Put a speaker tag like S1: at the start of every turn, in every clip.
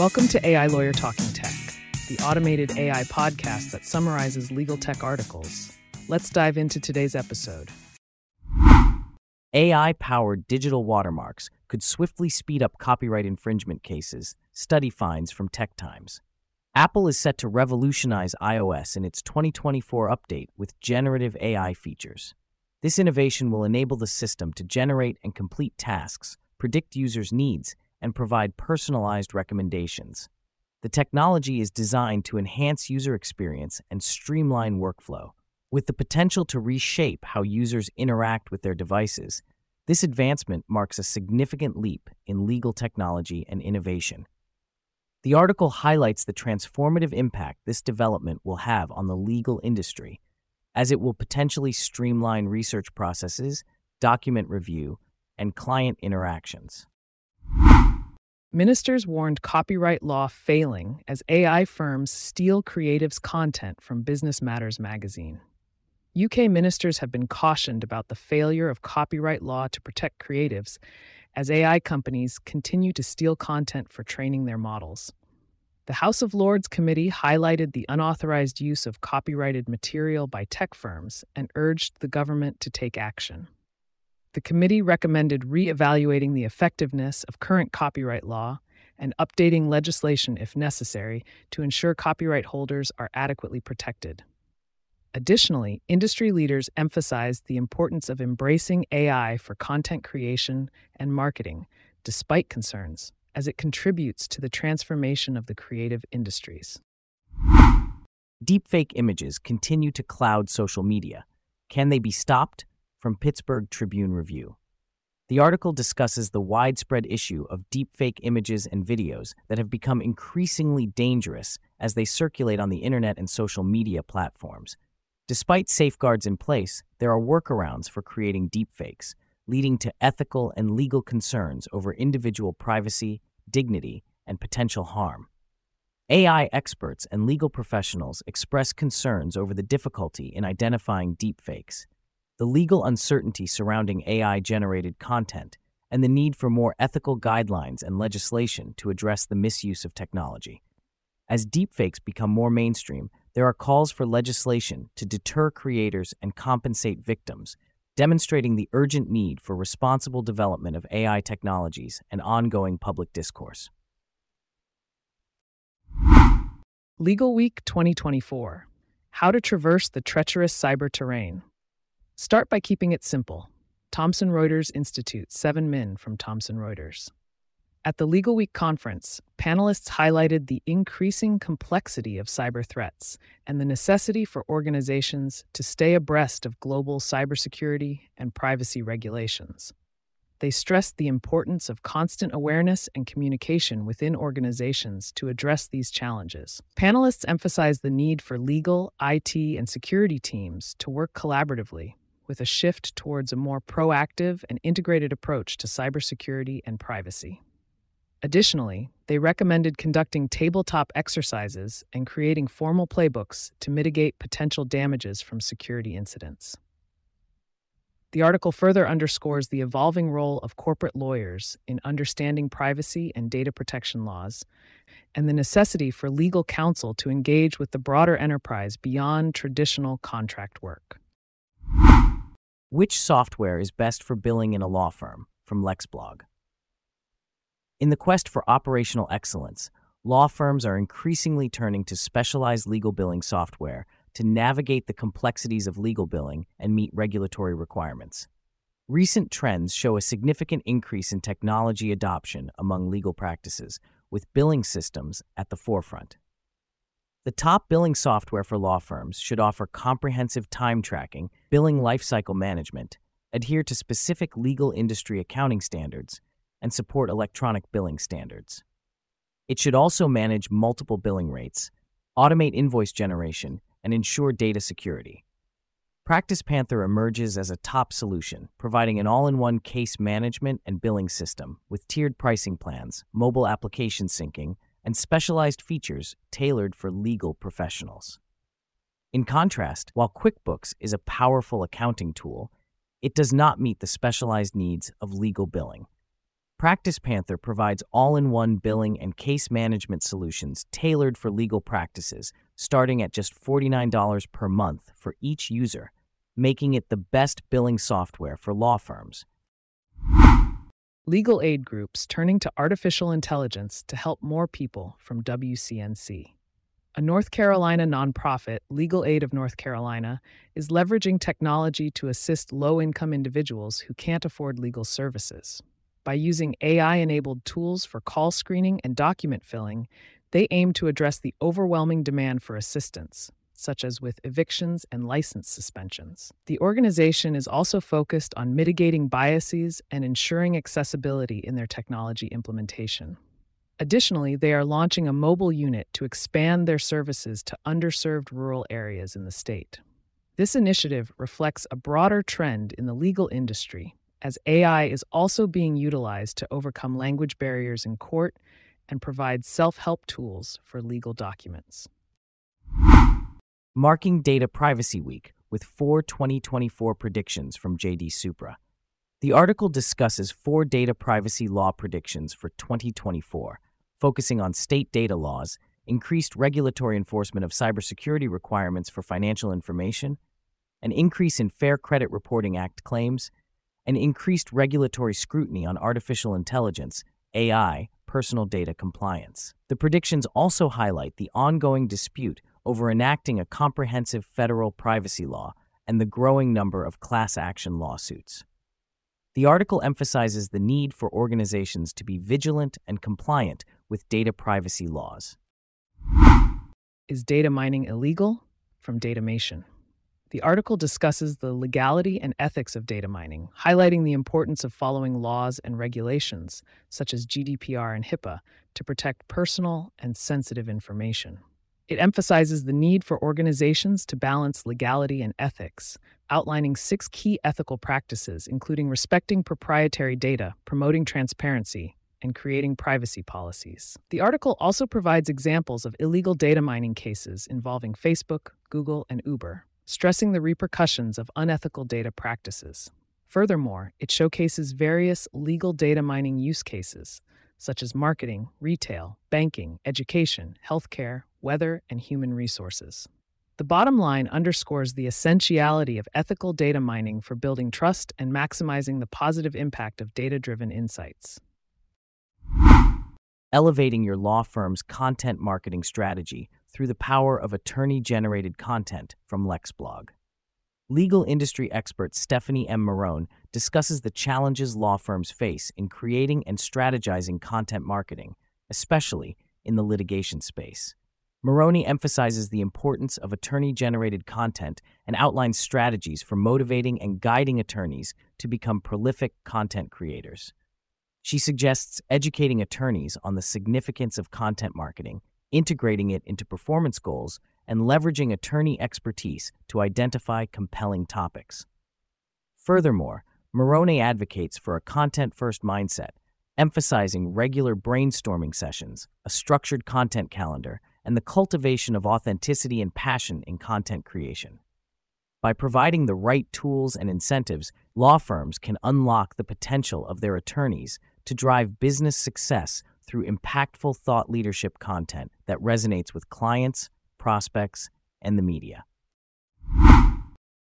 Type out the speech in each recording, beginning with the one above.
S1: Welcome to AI Lawyer Talking Tech, the automated AI podcast that summarizes legal tech articles. Let's dive into today's episode.
S2: AI powered digital watermarks could swiftly speed up copyright infringement cases, study finds from Tech Times. Apple is set to revolutionize iOS in its 2024 update with generative AI features. This innovation will enable the system to generate and complete tasks, predict users' needs, and provide personalized recommendations. The technology is designed to enhance user experience and streamline workflow. With the potential to reshape how users interact with their devices, this advancement marks a significant leap in legal technology and innovation. The article highlights the transformative impact this development will have on the legal industry, as it will potentially streamline research processes, document review, and client interactions.
S1: Ministers warned copyright law failing as AI firms steal creatives' content from Business Matters magazine. UK ministers have been cautioned about the failure of copyright law to protect creatives as AI companies continue to steal content for training their models. The House of Lords committee highlighted the unauthorized use of copyrighted material by tech firms and urged the government to take action. The committee recommended re evaluating the effectiveness of current copyright law and updating legislation if necessary to ensure copyright holders are adequately protected. Additionally, industry leaders emphasized the importance of embracing AI for content creation and marketing, despite concerns, as it contributes to the transformation of the creative industries.
S2: Deepfake images continue to cloud social media. Can they be stopped? From Pittsburgh Tribune Review. The article discusses the widespread issue of deepfake images and videos that have become increasingly dangerous as they circulate on the internet and social media platforms. Despite safeguards in place, there are workarounds for creating deepfakes, leading to ethical and legal concerns over individual privacy, dignity, and potential harm. AI experts and legal professionals express concerns over the difficulty in identifying deepfakes, the legal uncertainty surrounding AI generated content, and the need for more ethical guidelines and legislation to address the misuse of technology. As deepfakes become more mainstream, there are calls for legislation to deter creators and compensate victims, demonstrating the urgent need for responsible development of AI technologies and ongoing public discourse.
S1: Legal Week 2024 How to Traverse the Treacherous Cyber Terrain. Start by keeping it simple. Thomson Reuters Institute, Seven men from Thomson Reuters. At the Legal Week conference, panelists highlighted the increasing complexity of cyber threats and the necessity for organizations to stay abreast of global cybersecurity and privacy regulations. They stressed the importance of constant awareness and communication within organizations to address these challenges. Panelists emphasized the need for legal, IT, and security teams to work collaboratively with a shift towards a more proactive and integrated approach to cybersecurity and privacy. Additionally, they recommended conducting tabletop exercises and creating formal playbooks to mitigate potential damages from security incidents. The article further underscores the evolving role of corporate lawyers in understanding privacy and data protection laws, and the necessity for legal counsel to engage with the broader enterprise beyond traditional contract work.
S2: Which software is best for billing in a law firm? From LexBlog. In the quest for operational excellence, law firms are increasingly turning to specialized legal billing software to navigate the complexities of legal billing and meet regulatory requirements. Recent trends show a significant increase in technology adoption among legal practices, with billing systems at the forefront. The top billing software for law firms should offer comprehensive time tracking, billing lifecycle management, adhere to specific legal industry accounting standards, and support electronic billing standards. It should also manage multiple billing rates, automate invoice generation, and ensure data security. Practice Panther emerges as a top solution, providing an all in one case management and billing system with tiered pricing plans, mobile application syncing, and specialized features tailored for legal professionals. In contrast, while QuickBooks is a powerful accounting tool, it does not meet the specialized needs of legal billing. Practice Panther provides all in one billing and case management solutions tailored for legal practices, starting at just $49 per month for each user, making it the best billing software for law firms.
S1: Legal aid groups turning to artificial intelligence to help more people from WCNC. A North Carolina nonprofit, Legal Aid of North Carolina, is leveraging technology to assist low income individuals who can't afford legal services. By using AI enabled tools for call screening and document filling, they aim to address the overwhelming demand for assistance, such as with evictions and license suspensions. The organization is also focused on mitigating biases and ensuring accessibility in their technology implementation. Additionally, they are launching a mobile unit to expand their services to underserved rural areas in the state. This initiative reflects a broader trend in the legal industry as AI is also being utilized to overcome language barriers in court and provide self help tools for legal documents.
S2: Marking Data Privacy Week with four 2024 predictions from JD Supra. The article discusses four data privacy law predictions for 2024, focusing on state data laws, increased regulatory enforcement of cybersecurity requirements for financial information, an increase in Fair Credit Reporting Act claims, and increased regulatory scrutiny on artificial intelligence, AI, personal data compliance. The predictions also highlight the ongoing dispute over enacting a comprehensive federal privacy law and the growing number of class action lawsuits. The article emphasizes the need for organizations to be vigilant and compliant with data privacy laws.
S1: Is data mining illegal? From Datamation. The article discusses the legality and ethics of data mining, highlighting the importance of following laws and regulations, such as GDPR and HIPAA, to protect personal and sensitive information. It emphasizes the need for organizations to balance legality and ethics, outlining six key ethical practices, including respecting proprietary data, promoting transparency, and creating privacy policies. The article also provides examples of illegal data mining cases involving Facebook, Google, and Uber, stressing the repercussions of unethical data practices. Furthermore, it showcases various legal data mining use cases, such as marketing, retail, banking, education, healthcare, weather, and human resources. The bottom line underscores the essentiality of ethical data mining for building trust and maximizing the positive impact of data driven insights.
S2: Elevating your law firm's content marketing strategy through the power of attorney generated content from LexBlog. Legal industry expert Stephanie M. Marone discusses the challenges law firms face in creating and strategizing content marketing, especially in the litigation space. Maroney emphasizes the importance of attorney generated content and outlines strategies for motivating and guiding attorneys to become prolific content creators. She suggests educating attorneys on the significance of content marketing integrating it into performance goals, and leveraging attorney expertise to identify compelling topics. Furthermore, Maroney advocates for a content first mindset, emphasizing regular brainstorming sessions, a structured content calendar, and the cultivation of authenticity and passion in content creation. By providing the right tools and incentives, law firms can unlock the potential of their attorneys to drive business success through impactful thought leadership content that resonates with clients, prospects, and the media.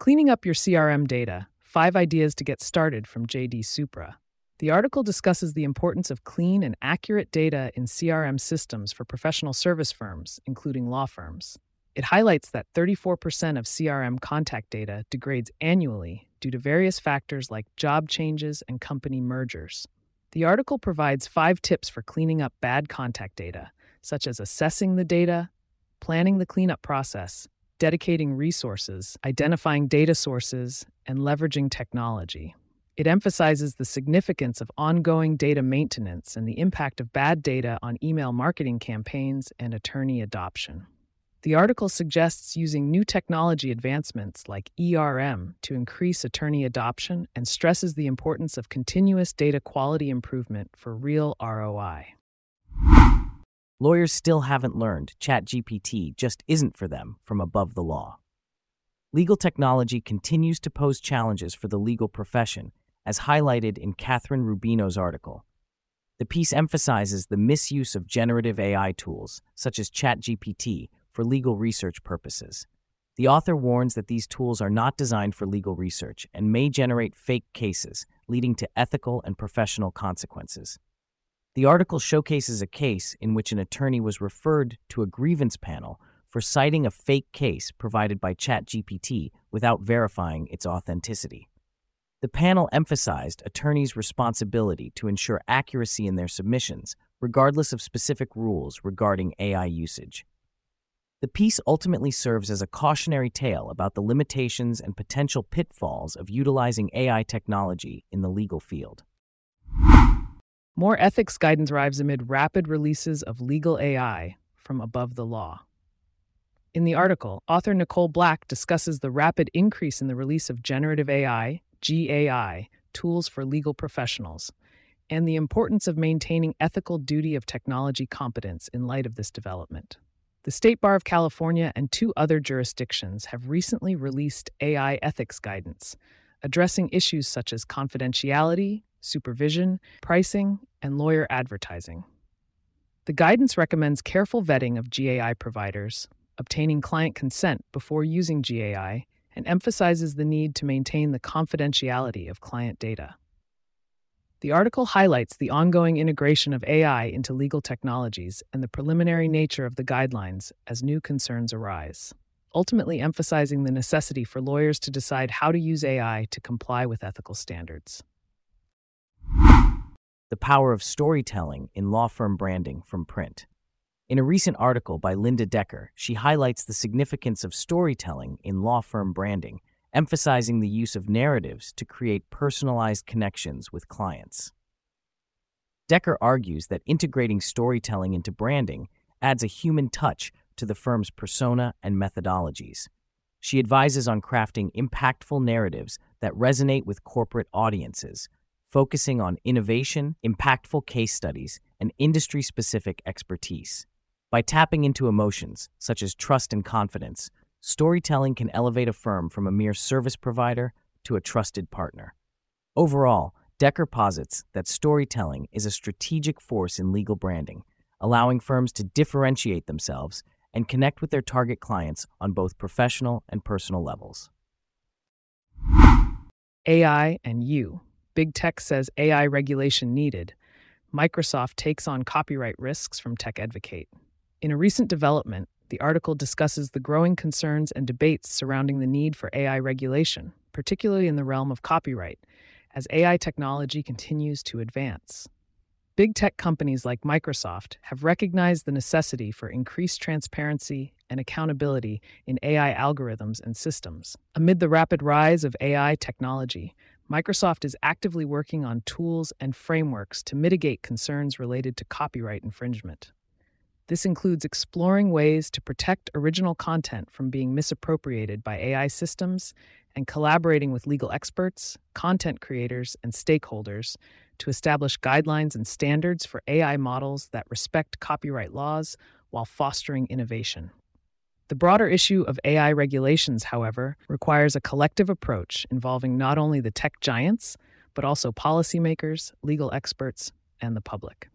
S1: Cleaning up your CRM data Five Ideas to Get Started from JD Supra. The article discusses the importance of clean and accurate data in CRM systems for professional service firms, including law firms. It highlights that 34% of CRM contact data degrades annually due to various factors like job changes and company mergers. The article provides five tips for cleaning up bad contact data, such as assessing the data, planning the cleanup process, dedicating resources, identifying data sources, and leveraging technology. It emphasizes the significance of ongoing data maintenance and the impact of bad data on email marketing campaigns and attorney adoption. The article suggests using new technology advancements like ERM to increase attorney adoption and stresses the importance of continuous data quality improvement for real ROI.
S2: Lawyers still haven't learned ChatGPT just isn't for them from above the law. Legal technology continues to pose challenges for the legal profession, as highlighted in Kathryn Rubino's article. The piece emphasizes the misuse of generative AI tools, such as ChatGPT, for legal research purposes. The author warns that these tools are not designed for legal research and may generate fake cases, leading to ethical and professional consequences. The article showcases a case in which an attorney was referred to a grievance panel for citing a fake case provided by ChatGPT without verifying its authenticity. The panel emphasized attorneys' responsibility to ensure accuracy in their submissions, regardless of specific rules regarding AI usage. The piece ultimately serves as a cautionary tale about the limitations and potential pitfalls of utilizing AI technology in the legal field.
S1: More ethics guidance arrives amid rapid releases of legal AI from above the law. In the article, author Nicole Black discusses the rapid increase in the release of generative AI, GAI, tools for legal professionals, and the importance of maintaining ethical duty of technology competence in light of this development. The State Bar of California and two other jurisdictions have recently released AI ethics guidance, addressing issues such as confidentiality, supervision, pricing, and lawyer advertising. The guidance recommends careful vetting of GAI providers, obtaining client consent before using GAI, and emphasizes the need to maintain the confidentiality of client data. The article highlights the ongoing integration of AI into legal technologies and the preliminary nature of the guidelines as new concerns arise, ultimately emphasizing the necessity for lawyers to decide how to use AI to comply with ethical standards.
S2: The power of storytelling in law firm branding from print. In a recent article by Linda Decker, she highlights the significance of storytelling in law firm branding, emphasizing the use of narratives to create personalized connections with clients. Decker argues that integrating storytelling into branding adds a human touch to the firm's persona and methodologies. She advises on crafting impactful narratives that resonate with corporate audiences, focusing on innovation, impactful case studies, and industry specific expertise. By tapping into emotions, such as trust and confidence, storytelling can elevate a firm from a mere service provider to a trusted partner. Overall, Decker posits that storytelling is a strategic force in legal branding, allowing firms to differentiate themselves and connect with their target clients on both professional and personal levels.
S1: AI and you. Big tech says AI regulation needed. Microsoft takes on copyright risks from Tech Advocate. In a recent development, the article discusses the growing concerns and debates surrounding the need for AI regulation, particularly in the realm of copyright, as AI technology continues to advance. Big tech companies like Microsoft have recognized the necessity for increased transparency and accountability in AI algorithms and systems. Amid the rapid rise of AI technology, Microsoft is actively working on tools and frameworks to mitigate concerns related to copyright infringement. This includes exploring ways to protect original content from being misappropriated by AI systems and collaborating with legal experts, content creators, and stakeholders to establish guidelines and standards for AI models that respect copyright laws while fostering innovation. The broader issue of AI regulations, however, requires a collective approach involving not only the tech giants, but also policymakers, legal experts, and the public.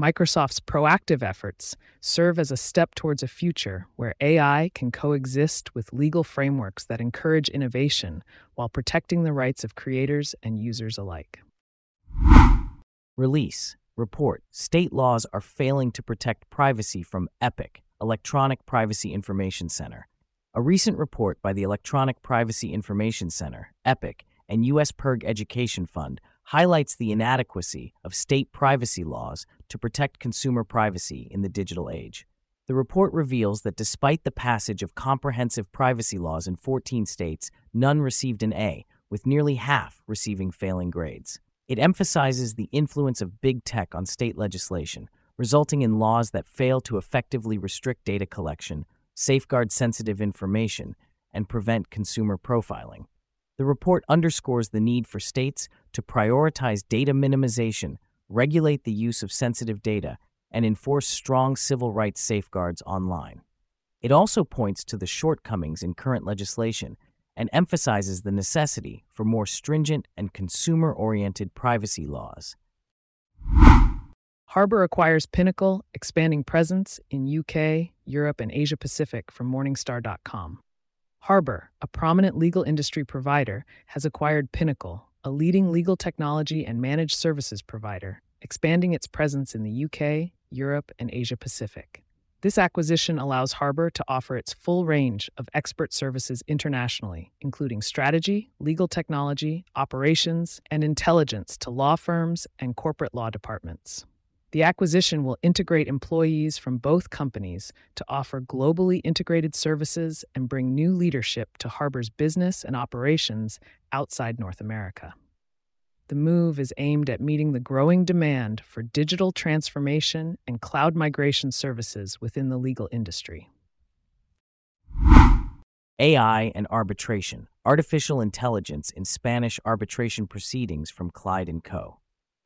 S1: Microsoft's proactive efforts serve as a step towards a future where AI can coexist with legal frameworks that encourage innovation while protecting the rights of creators and users alike.
S2: Release Report State laws are failing to protect privacy from EPIC, Electronic Privacy Information Center. A recent report by the Electronic Privacy Information Center, EPIC, and U.S. PIRG Education Fund highlights the inadequacy of state privacy laws to protect consumer privacy in the digital age. The report reveals that despite the passage of comprehensive privacy laws in 14 states, none received an A, with nearly half receiving failing grades. It emphasizes the influence of big tech on state legislation, resulting in laws that fail to effectively restrict data collection, safeguard sensitive information, and prevent consumer profiling. The report underscores the need for states to prioritize data minimization, regulate the use of sensitive data, and enforce strong civil rights safeguards online. It also points to the shortcomings in current legislation and emphasizes the necessity for more stringent and consumer oriented privacy laws.
S1: Harbor acquires Pinnacle, expanding presence in UK, Europe, and Asia Pacific from Morningstar.com. Harbor, a prominent legal industry provider, has acquired Pinnacle, a leading legal technology and managed services provider, expanding its presence in the UK, Europe, and Asia Pacific. This acquisition allows Harbor to offer its full range of expert services internationally, including strategy, legal technology, operations, and intelligence to law firms and corporate law departments. The acquisition will integrate employees from both companies to offer globally integrated services and bring new leadership to Harbor's business and operations outside North America. The move is aimed at meeting the growing demand for digital transformation and cloud migration services within the legal industry.
S2: AI and arbitration, artificial intelligence in Spanish arbitration proceedings from Clyde & Co.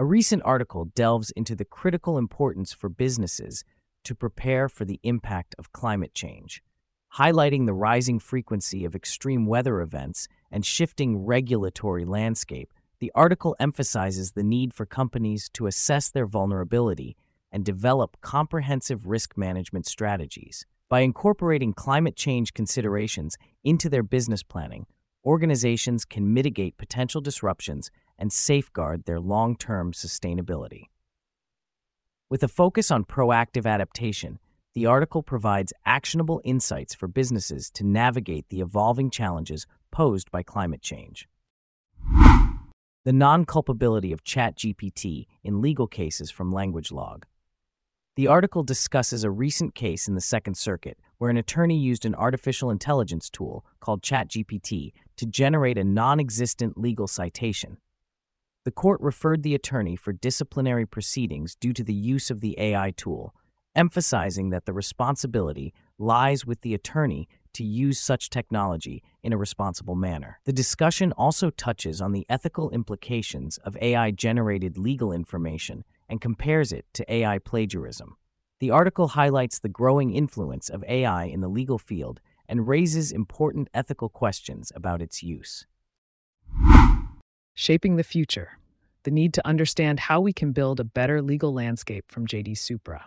S2: A recent article delves into the critical importance for businesses to prepare for the impact of climate change, highlighting the rising frequency of extreme weather events and shifting regulatory landscape the article emphasizes the need for companies to assess their vulnerability and develop comprehensive risk management strategies. By incorporating climate change considerations into their business planning, organizations can mitigate potential disruptions and safeguard their long term sustainability. With a focus on proactive adaptation, the article provides actionable insights for businesses to navigate the evolving challenges posed by climate change. The non culpability of ChatGPT in legal cases from LanguageLog. The article discusses a recent case in the Second Circuit where an attorney used an artificial intelligence tool called ChatGPT to generate a non existent legal citation. The court referred the attorney for disciplinary proceedings due to the use of the AI tool, emphasizing that the responsibility lies with the attorney to use such technology in a responsible manner. The discussion also touches on the ethical implications of AI generated legal information and compares it to AI plagiarism. The article highlights the growing influence of AI in the legal field and raises important ethical questions about its use.
S1: Shaping the Future The Need to Understand How We Can Build a Better Legal Landscape from JD Supra.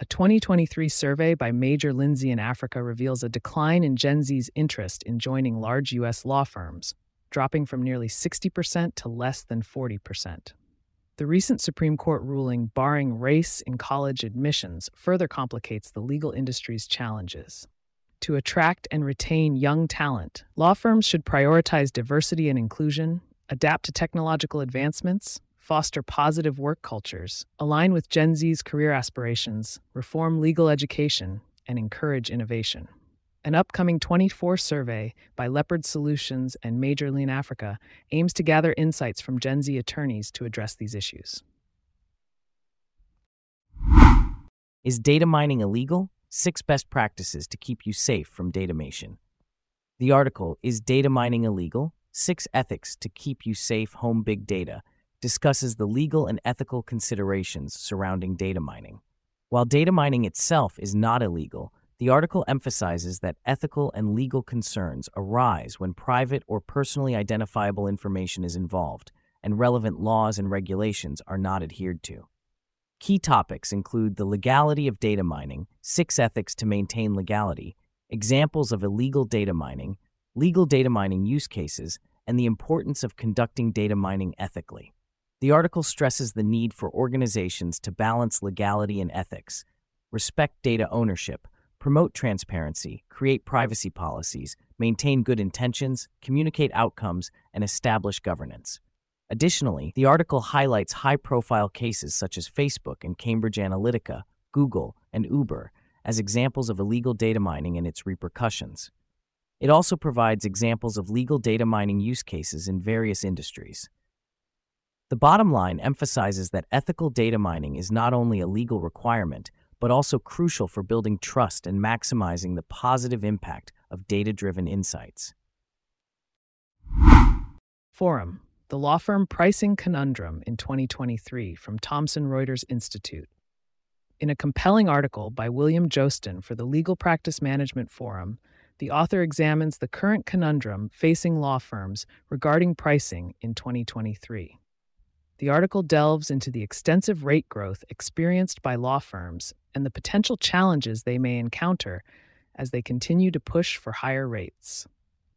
S1: A 2023 survey by Major Lindsey & Africa reveals a decline in Gen Z's interest in joining large U.S. law firms, dropping from nearly 60% to less than 40%. The recent Supreme Court ruling barring race in college admissions further complicates the legal industry's challenges. To attract and retain young talent, law firms should prioritize diversity and inclusion, adapt to technological advancements, foster positive work cultures, align with Gen Z's career aspirations, reform legal education, and encourage innovation. An upcoming 24 survey by Leopard Solutions and Major Lean Africa aims to gather insights from Gen Z attorneys to address these issues.
S2: Is data mining illegal? Six best practices to keep you safe from datamation. The article, Is Data Mining Illegal? Six Ethics to Keep You Safe Home Big Data, discusses the legal and ethical considerations surrounding data mining. While data mining itself is not illegal, the article emphasizes that ethical and legal concerns arise when private or personally identifiable information is involved and relevant laws and regulations are not adhered to. Key topics include the legality of data mining, six ethics to maintain legality, examples of illegal data mining, legal data mining use cases, and the importance of conducting data mining ethically. The article stresses the need for organizations to balance legality and ethics, respect data ownership, promote transparency, create privacy policies, maintain good intentions, communicate outcomes, and establish governance. Additionally, the article highlights high profile cases such as Facebook and Cambridge Analytica, Google, and Uber as examples of illegal data mining and its repercussions. It also provides examples of legal data mining use cases in various industries. The bottom line emphasizes that ethical data mining is not only a legal requirement, but also crucial for building trust and maximizing the positive impact of data driven insights.
S1: Forum The Law Firm Pricing Conundrum in 2023 from Thomson Reuters Institute. In a compelling article by William Josten for the Legal Practice Management Forum, the author examines the current conundrum facing law firms regarding pricing in 2023. The article delves into the extensive rate growth experienced by law firms and the potential challenges they may encounter as they continue to push for higher rates.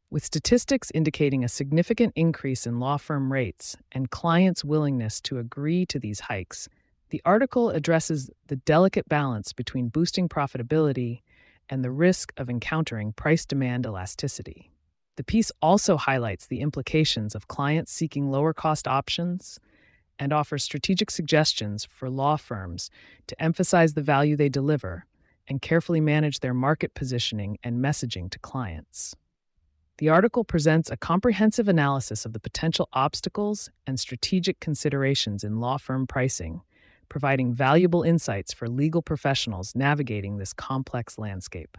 S1: With statistics indicating a significant increase in law firm rates and clients' willingness to agree to these hikes, the article addresses the delicate balance between boosting profitability and the risk of encountering price demand elasticity. The piece also highlights the implications of clients seeking lower cost options and offers strategic suggestions for law firms to emphasize the value they deliver and carefully manage their market positioning and messaging to clients. The article presents a comprehensive analysis of the potential obstacles and strategic considerations in law firm pricing, providing valuable insights for legal professionals navigating this complex landscape.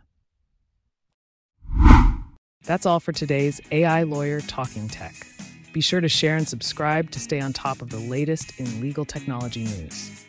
S1: That's all for today's AI Lawyer Talking Tech. Be sure to share and subscribe to stay on top of the latest in legal technology news.